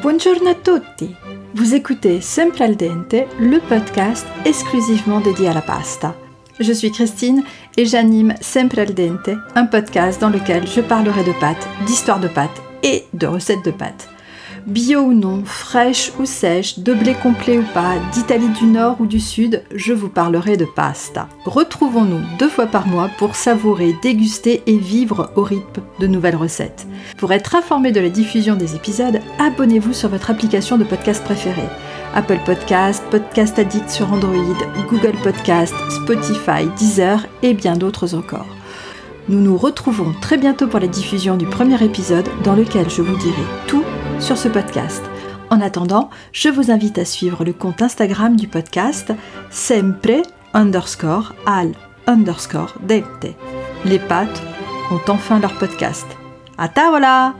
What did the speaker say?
Buongiorno a tutti. Vous écoutez Sempre al dente, le podcast exclusivement dédié à la pasta. Je suis Christine et j'anime Sempre al dente, un podcast dans lequel je parlerai de pâtes, d'histoire de pâtes et de recettes de pâtes. Bio ou non, fraîche ou sèche, de blé complet ou pas, d'Italie du Nord ou du Sud, je vous parlerai de pasta. Retrouvons-nous deux fois par mois pour savourer, déguster et vivre au rythme de nouvelles recettes. Pour être informé de la diffusion des épisodes, abonnez-vous sur votre application de podcast préférée. Apple Podcast, Podcast Addict sur Android, Google Podcast, Spotify, Deezer et bien d'autres encore. Nous nous retrouvons très bientôt pour la diffusion du premier épisode dans lequel je vous dirai tout sur ce podcast. En attendant, je vous invite à suivre le compte Instagram du podcast sempre underscore al underscore dente. Les pâtes ont enfin leur podcast. À tavola